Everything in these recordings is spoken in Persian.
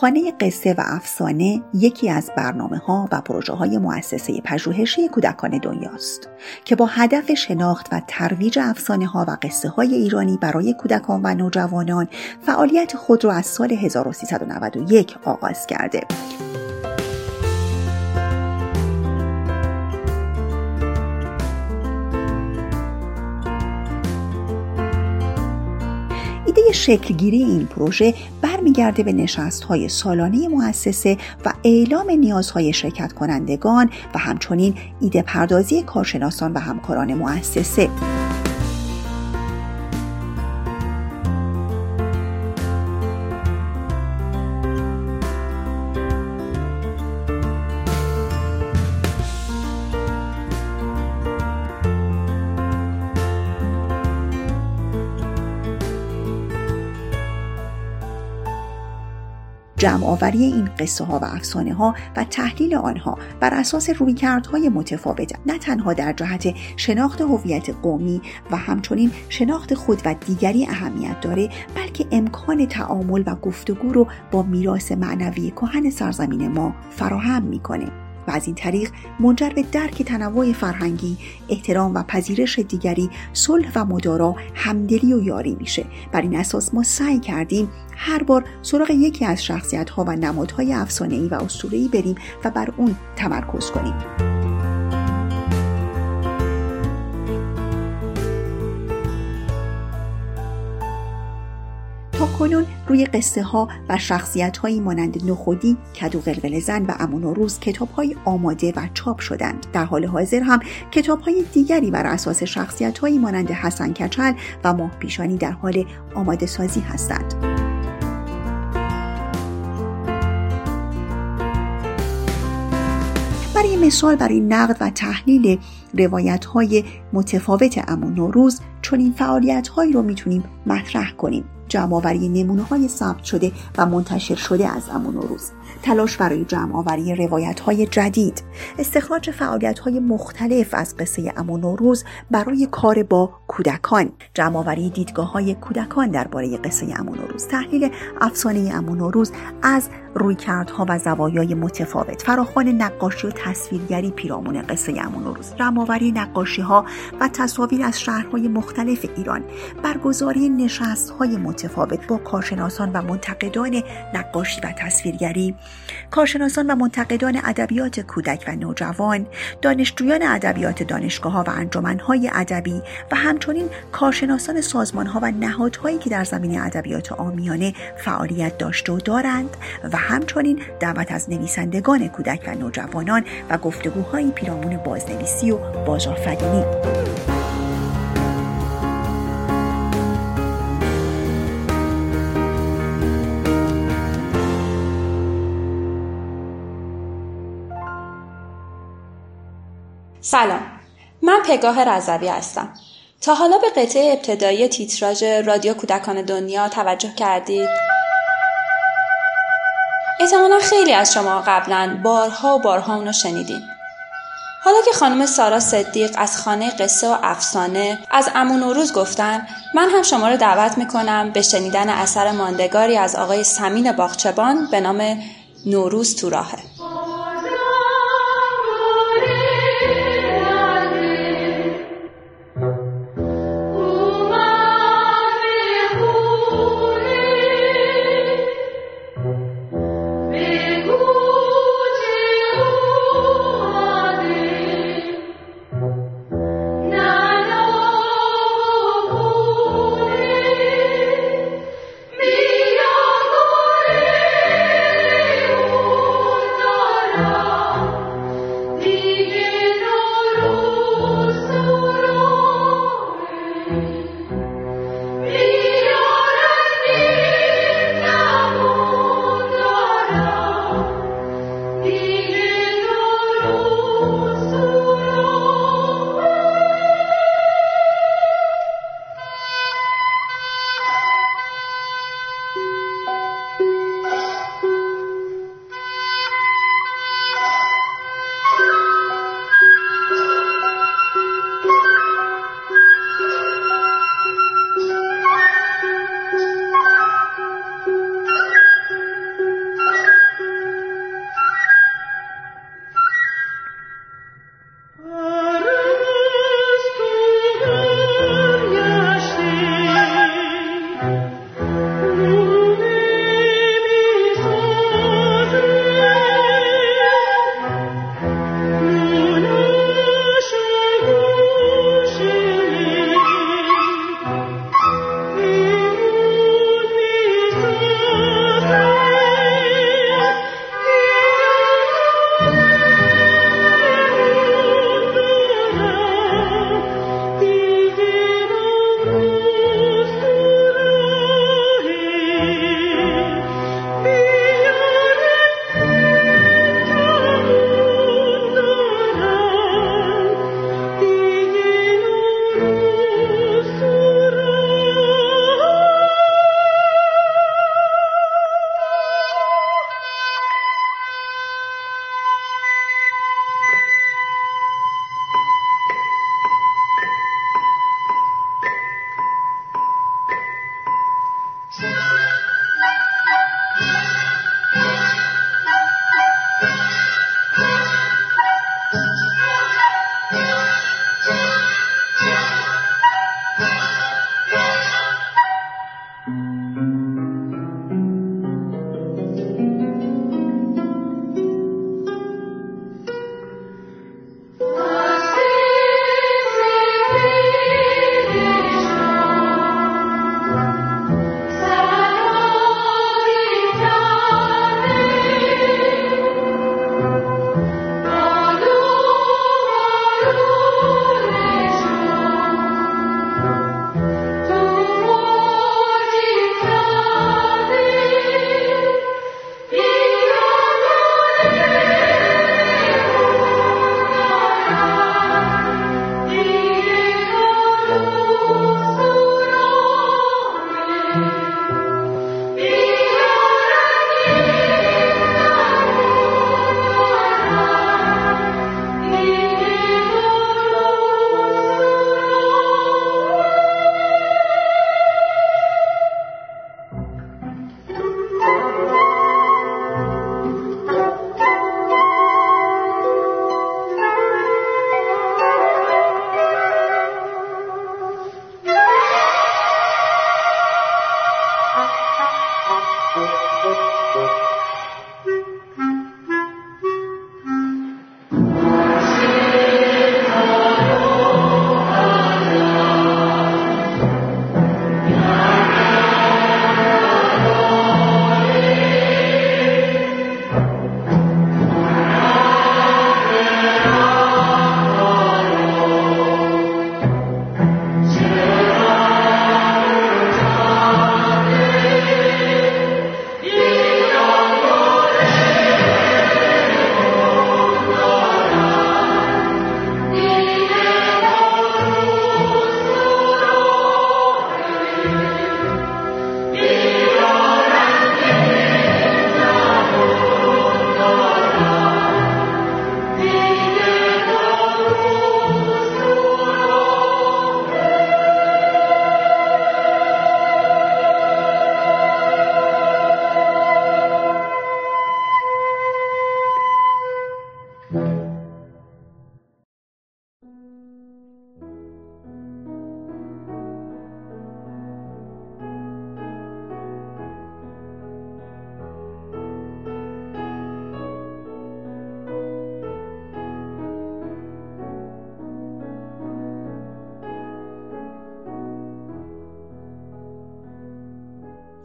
خانه قصه و افسانه یکی از برنامه ها و پروژه های مؤسسه پژوهشی کودکان دنیاست که با هدف شناخت و ترویج افسانه ها و قصه های ایرانی برای کودکان و نوجوانان فعالیت خود را از سال 1391 آغاز کرده. شکلگیری این پروژه برمیگرده به نشست های سالانه مؤسسه و اعلام نیازهای شرکت کنندگان و همچنین ایده پردازی کارشناسان و همکاران مؤسسه. جمع آوری این قصه ها و افسانه ها و تحلیل آنها بر اساس رویکردهای متفاوت نه تنها در جهت شناخت هویت قومی و همچنین شناخت خود و دیگری اهمیت داره بلکه امکان تعامل و گفتگو رو با میراث معنوی کهن سرزمین ما فراهم می‌کنه. و از این طریق منجر به درک تنوع فرهنگی احترام و پذیرش دیگری صلح و مدارا همدلی و یاری میشه. بر این اساس ما سعی کردیم هر بار سراغ یکی از شخصیت ها و نمادهای افسانه‌ای و اسطوره‌ای بریم و بر اون تمرکز کنیم. کنون روی قصه ها و شخصیت هایی مانند نخودی، کدو قلقل زن و امون و روز کتاب های آماده و چاپ شدند. در حال حاضر هم کتاب های دیگری بر اساس شخصیت هایی مانند حسن کچل و ماه پیشانی در حال آماده سازی هستند. برای مثال برای نقد و تحلیل روایت های متفاوت امون نوروز چنین فعالیت هایی رو می‌تونیم مطرح کنیم جمعآوری نمونه های ثبت شده و منتشر شده از امون تلاش برای جمعآوری روایت های جدید استخراج فعالیت های مختلف از قصه امون روز برای کار با کودکان. جمعآوری دیدگاه های کودکان درباره قصه امون روز تحلیل افسانه امون روز از رویکردها و زوایای متفاوت. فراخوان نقاشی و تصویرگری پیرامون قصه امون روز جمعآوری نقاشی ها و تصاویر از شهرهای مختلف ایران. برگزاری نشست های متفاوت با کارشناسان و منتقدان نقاشی و تصویرگری کارشناسان و منتقدان ادبیات کودک و نوجوان دانشجویان ادبیات دانشگاه ها و انجمنهای ادبی و همچنین کارشناسان سازمان ها و نهادهایی که در زمینه ادبیات آمیانه فعالیت داشته و دارند و همچنین دعوت از نویسندگان کودک و نوجوانان و گفتگوهایی پیرامون بازنویسی و بازآفرینی. سلام. من پگاه رضوی هستم. تا حالا به قطعه ابتدایی تیتراژ رادیو کودکان دنیا توجه کردید؟ احتمالا خیلی از شما قبلا بارها و بارها اونو شنیدین. حالا که خانم سارا صدیق از خانه قصه و افسانه از امون و روز گفتن من هم شما رو دعوت می‌کنم به شنیدن اثر ماندگاری از آقای سمین باغچبان به نام نوروز تو راهه.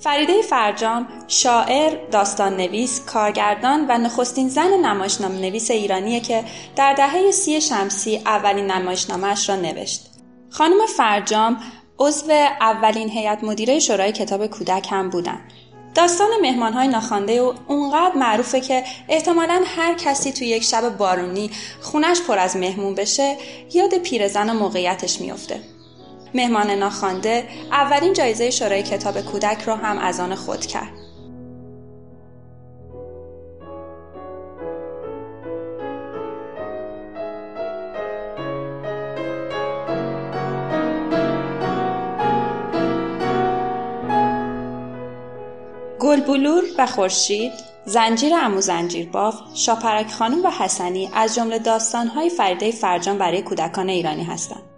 فریده فرجام شاعر، داستان نویس، کارگردان و نخستین زن نمایشنامه نویس ایرانیه که در دهه سی شمسی اولین نمایشنامهش را نوشت. خانم فرجام عضو اولین هیئت مدیره شورای کتاب کودک هم بودن. داستان مهمان های ناخوانده او اونقدر معروفه که احتمالا هر کسی توی یک شب بارونی خونش پر از مهمون بشه یاد پیرزن و موقعیتش میافته. مهمان ناخوانده اولین جایزه شورای کتاب کودک را هم از آن خود کرد. گلبلور و خورشید زنجیر امو زنجیر باف، شاپرک خانم و حسنی از جمله داستانهای فریده فرجان برای کودکان ایرانی هستند.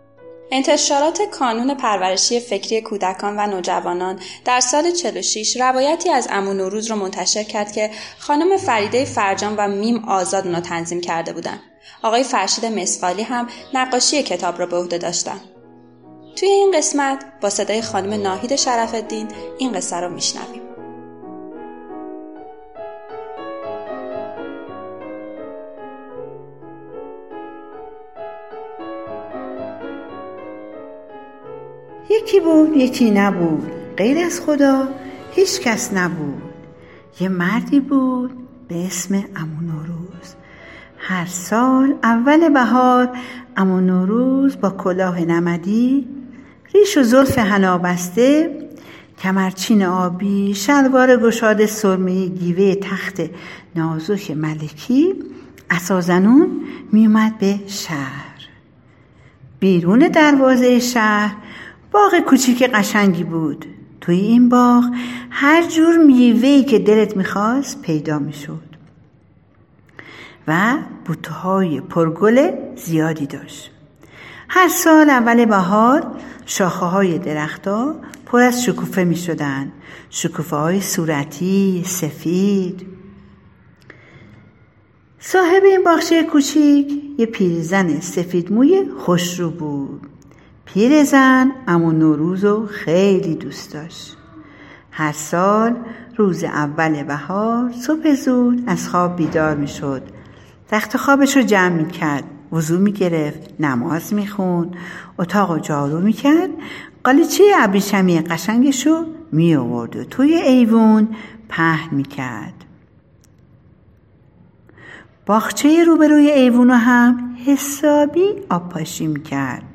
انتشارات کانون پرورشی فکری کودکان و نوجوانان در سال 46 روایتی از امو نوروز را منتشر کرد که خانم فریده فرجان و میم آزاد اونو تنظیم کرده بودند. آقای فرشید مسقالی هم نقاشی کتاب را به عهده داشتن. توی این قسمت با صدای خانم ناهید شرف الدین این قصه رو میشنویم. یکی بود یکی نبود غیر از خدا هیچ کس نبود. یه مردی بود به اسم امو نوروز هر سال اول بهار امو نوروز با کلاه نمدی ریش و زلف هنابسته کمرچین آبی شلوار گشاد سرمه گیوه تخت نازک ملکی اسازنون میومد به شهر. بیرون دروازه شهر باغ کوچیک قشنگی بود. توی این باغ هر جور میوهی که دلت می‌خواست پیدا می‌شد. و بوتهای پرگل زیادی داشت. هر سال اول بهار شاخه های درختها پر از شکوفه می شدن. شکوفه های صورتی، سفید. صاحب این باغچه کوچیک یه پیرزن سفید موی خوشرو بود. پیرزن اما نوروز رو خیلی دوست داشت. هر سال روز اول بهار صبح زود از خواب بیدار می شد تخت خوابش رو جمع می کرد وضو می گرفت نماز می خون اتاق و جارو می کرد قالیچه ابریشمی قشنگش رو می آورد و توی ایوون پهن می کرد باخچه روبروی ایوون هم حسابی آبپاشی می کرد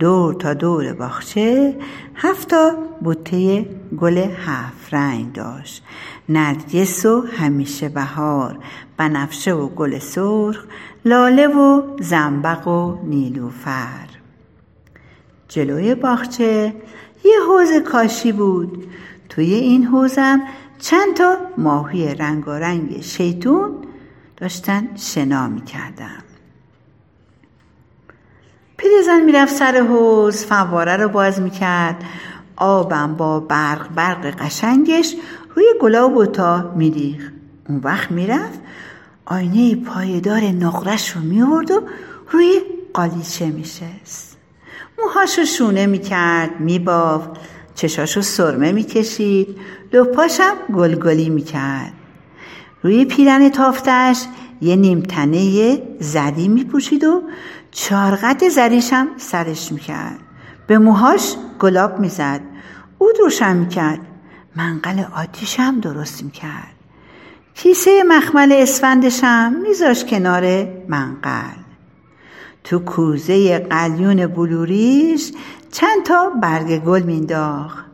دور تا دور باغچه هفتا بوته گل هفت رنگ داشت. نرگس و همیشه بهار بنفشه و گل سرخ لاله و زنبق و نیلوفر. جلوی باغچه یه حوز کاشی بود. توی این حوزم چند تا ماهی رنگارنگ شیطون داشتن شنا می‌کردم پیرزن می‌رفت سر حوز فواره رو باز می‌کرد. آبم با برق برق قشنگش روی گلا و بوتا میریخ اون وقت می‌رفت آینه پایدار نقرش رو میورد و روی قالیچه میشست. موهاشو شونه می‌کرد میباف چشاشو سرمه می‌کشید لپاشم گلگلی می‌کرد. روی پیرن تافتش یه نیمتنه زدی میپوشید و چارقد زریشم سرش می‌کرد. به موهاش گلاب می‌زد. اود روشن می‌کرد. منقل آتیشم درست می‌کرد. کیسه مخمل اسفندشم میذاش کنار منقل. تو کوزه قلیون بلوریش چند تا برگ گل مینداخت.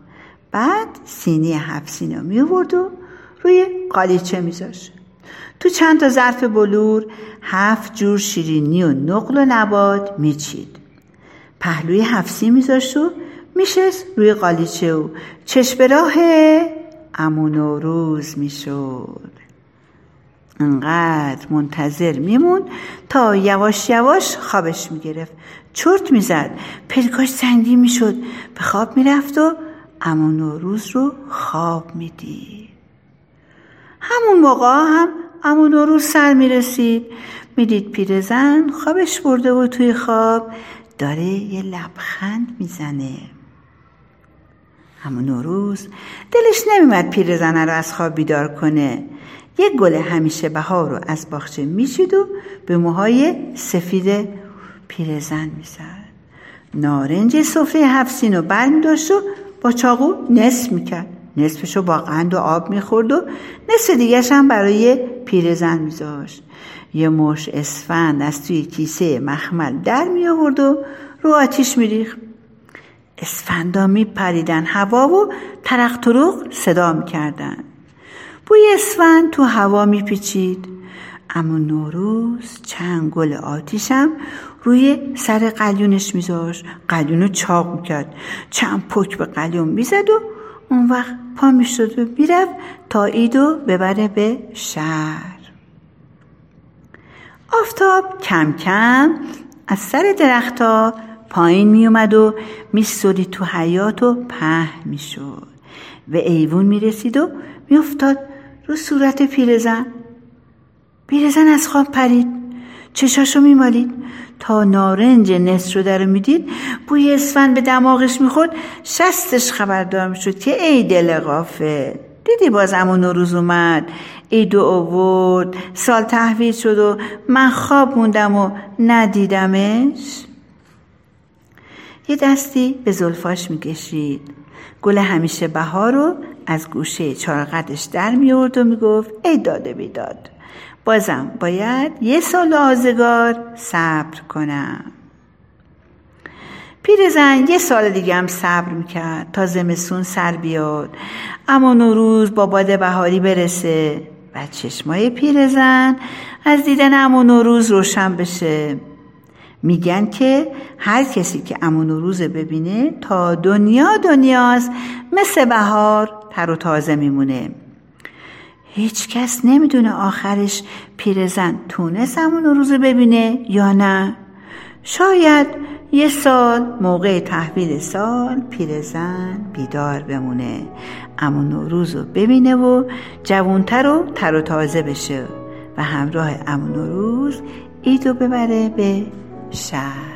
بعد سینی هفت سینو میورد و روی قالیچه میذاشت. تو چند تا ظرف بلور هفت جور شیرینی و نقل و نبات میچید. پهلوی هفسی میذاشت و میشست روی قالیچه و چشم راه امون و روز می‌شد. انقدر منتظر میمون تا یواش یواش خوابش می‌گرفت. چرت می‌زد. پلکاش سنگی می‌شد. به خواب می‌رفت و امون و روز رو خواب می‌دید. همون موقع هم اما نوروز سر می‌رسید. می‌دید پیرزن خوابش برده و توی خواب داره یه لبخند می‌زنه. اما نوروز دلش نمیمد پیرزنه رو از خواب بیدار کنه. یک گل همیشه بهار رو از باغچه میشید و به موهای سفید پیرزن می‌زد. نارنج سفره هفسین رو بر میداشت و با چاقو نصف می‌کرد. نصفشو با قند و آب می‌خورد و نصف دیگرش هم برای پیرزن میذاشت. یه مش اسفند از توی کیسه مخمل در می آورد و رو آتیش میریخت. اسفندا میپریدن هوا و ترق ترق صدا می‌کردن. بوی اسفند تو هوا میپیچید. اما نوروز چند گل آتیشم روی سر قلیونش میذاشت. قلیون چاق می‌کرد. چند پک به قلیون می‌زد و اون وقت پا می‌شد و می‌رفت تا ایدو ببره به شهر. آفتاب کم کم از سر درختها پایین میومد و میستوری تو حیات و په می‌شد. به ایوون می‌رسید و میافتاد رو صورت پیرزن. پیرزن از خواب پرید. چشاشو میمالید. تا نارنج شده رو می‌دید بوی اسفن به دماغش می‌خورد. شستش خبردار می‌شد که ای دل غافل. دیدی باز امون روز اومد. عید و آورد سال تحویل شد و من خواب موندم و ندیدمش. یه دستی به زلفاش می‌کشید. گل همیشه بهار رو از گوشه چارقدش در میورد و می‌گفت ای داده بیداد. بازم باید یه سال آزگار صبر کنم. پیرزن یه سال دیگه هم صبر می‌کرد تا زمستون سر بیاد. اما نوروز با باد بهاری برسه و چشمای پیرزن از دیدن امو نوروز روشن بشه. میگن که هر کسی که امو نوروز ببینه تا دنیا دنیاست مثل بهار تر و تازه میمونه. هیچ کس نمی‌دونه آخرش پیرزن تونست امون روز ببینه یا نه. شاید یه سال موقع تحویل سال پیرزن بیدار بمونه. اما نوروز رو ببینه و جوونتر و تر و تازه بشه و همراه امون نوروز ایدو ببره به شهر.